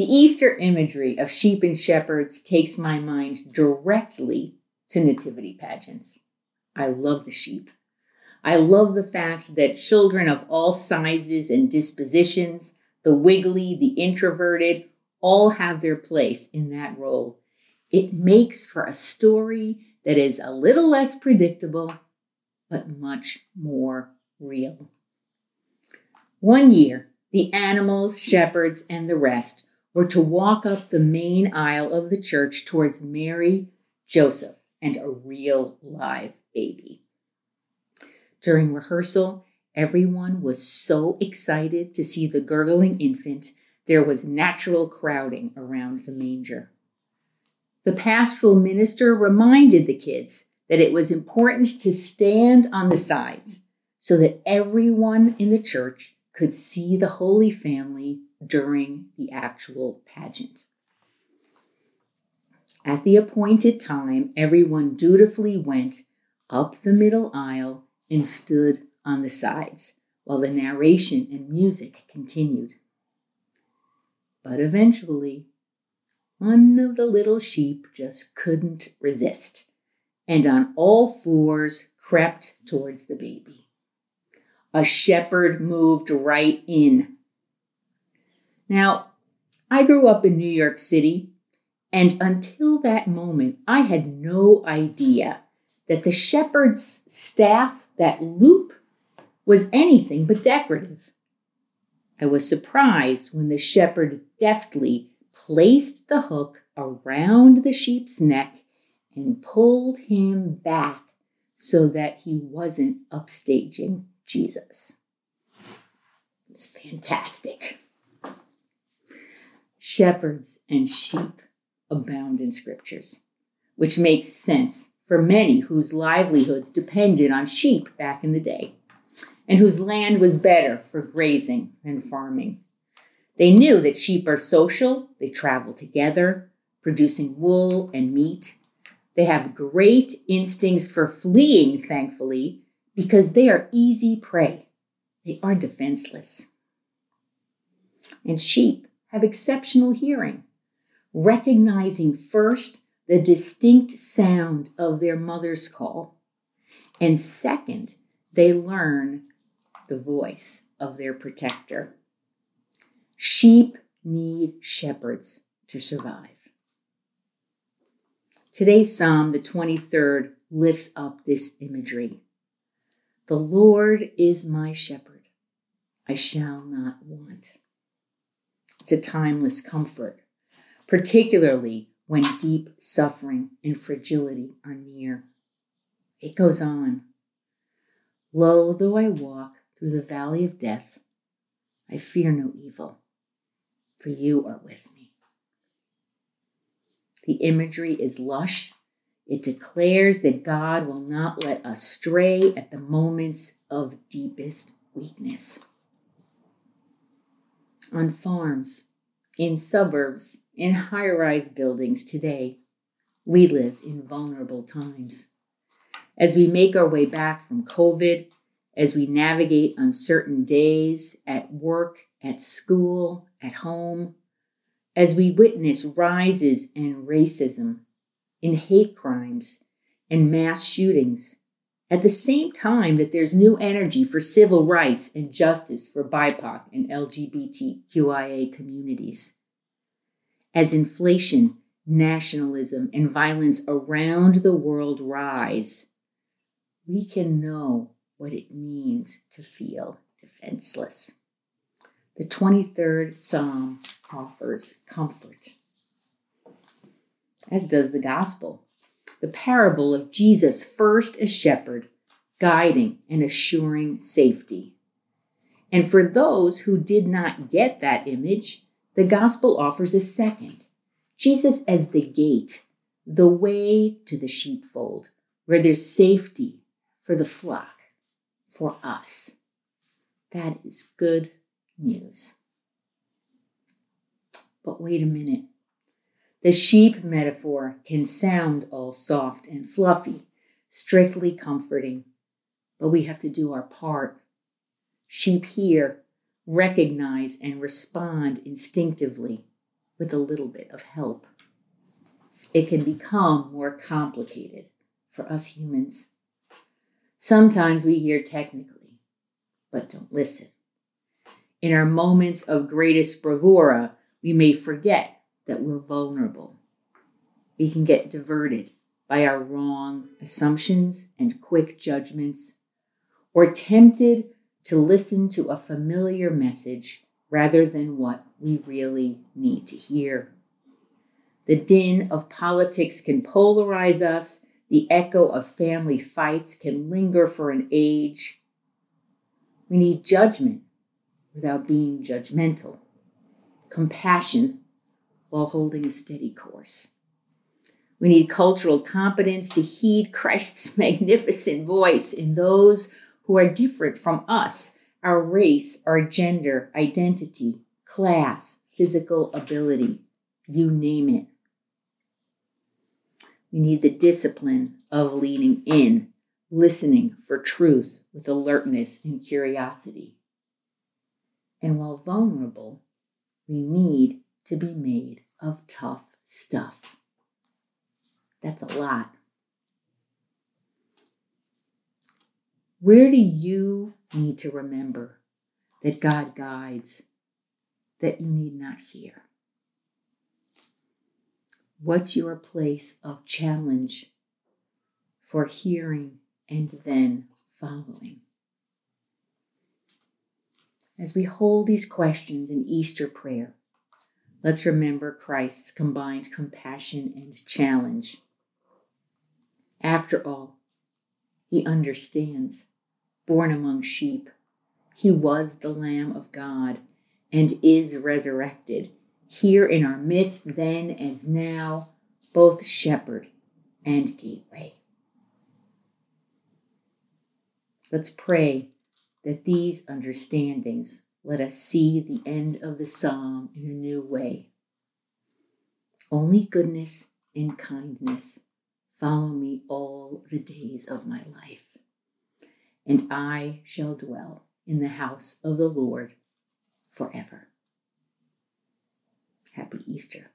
The Easter imagery of sheep and shepherds takes my mind directly to nativity pageants. I love the sheep. I love the fact that children of all sizes and dispositions, the wiggly, the introverted, all have their place in that role. It makes for a story that is a little less predictable, but much more real. One year, the animals, shepherds, and the rest were to walk up the main aisle of the church towards Mary, Joseph, and a real live baby. During rehearsal, everyone was so excited to see the gurgling infant, there was natural crowding around the manger. The pastoral minister reminded the kids that it was important to stand on the sides so that everyone in the church could see the Holy Family during the actual pageant. At the appointed time, everyone dutifully went up the middle aisle and stood on the sides while the narration and music continued. But eventually, one of the little sheep just couldn't resist and on all fours crept towards the baby. A shepherd moved right in. Now, I grew up in New York City, and until that moment, I had no idea that the shepherd's staff, that loop, was anything but decorative. I was surprised when the shepherd deftly placed the hook around the sheep's neck and pulled him back so that he wasn't upstaging Jesus. It's fantastic. Shepherds and sheep abound in scriptures, which makes sense for many whose livelihoods depended on sheep back in the day and whose land was better for grazing than farming. They knew that sheep are social, they travel together, producing wool and meat. They have great instincts for fleeing, thankfully, because they are easy prey. They are defenseless. And sheep have exceptional hearing, recognizing first the distinct sound of their mother's call, and second, they learn the voice of their protector. Sheep need shepherds to survive. Today's Psalm, the 23rd, lifts up this imagery. The Lord is my shepherd, I shall not want. It's a timeless comfort, particularly when deep suffering and fragility are near. It goes on. Lo, though I walk through the valley of death, I fear no evil for you are with me. The imagery is lush. It declares that God will not let us stray at the moments of deepest weakness. On farms, in suburbs, in high rise buildings today, we live in vulnerable times. As we make our way back from COVID, as we navigate uncertain days at work, at school, at home, as we witness rises in racism, in hate crimes, and mass shootings, at the same time that there's new energy for civil rights and justice for BIPOC and LGBTQIA communities. As inflation, nationalism, and violence around the world rise, we can know what it means to feel defenseless. The 23rd Psalm offers comfort, as does the Gospel. The parable of Jesus first as shepherd, guiding and assuring safety. And for those who did not get that image, the Gospel offers a second Jesus as the gate, the way to the sheepfold, where there's safety for the flock, for us. That is good news. But wait a minute. The sheep metaphor can sound all soft and fluffy, strictly comforting, but we have to do our part. Sheep hear, recognize, and respond instinctively with a little bit of help. It can become more complicated for us humans. Sometimes we hear technically, but don't listen. In our moments of greatest bravura, we may forget that we're vulnerable. We can get diverted by our wrong assumptions and quick judgments, or tempted to listen to a familiar message rather than what we really need to hear. The din of politics can polarize us. The echo of family fights can linger for an age. We need judgment without being judgmental, compassion while holding a steady course. We need cultural competence to heed Christ's magnificent voice in those who are different from us our race, our gender, identity, class, physical ability, you name it. We need the discipline of leaning in, listening for truth with alertness and curiosity. And while vulnerable, we need to be made of tough stuff. That's a lot. Where do you need to remember that God guides, that you need not fear? What's your place of challenge for hearing and then following? As we hold these questions in Easter prayer, let's remember Christ's combined compassion and challenge. After all, he understands born among sheep. He was the Lamb of God and is resurrected, here in our midst, then as now, both shepherd and gateway. Let's pray that these understandings let us see the end of the psalm in a new way. Only goodness and kindness follow me all the days of my life and I shall dwell in the house of the Lord forever. Happy Easter.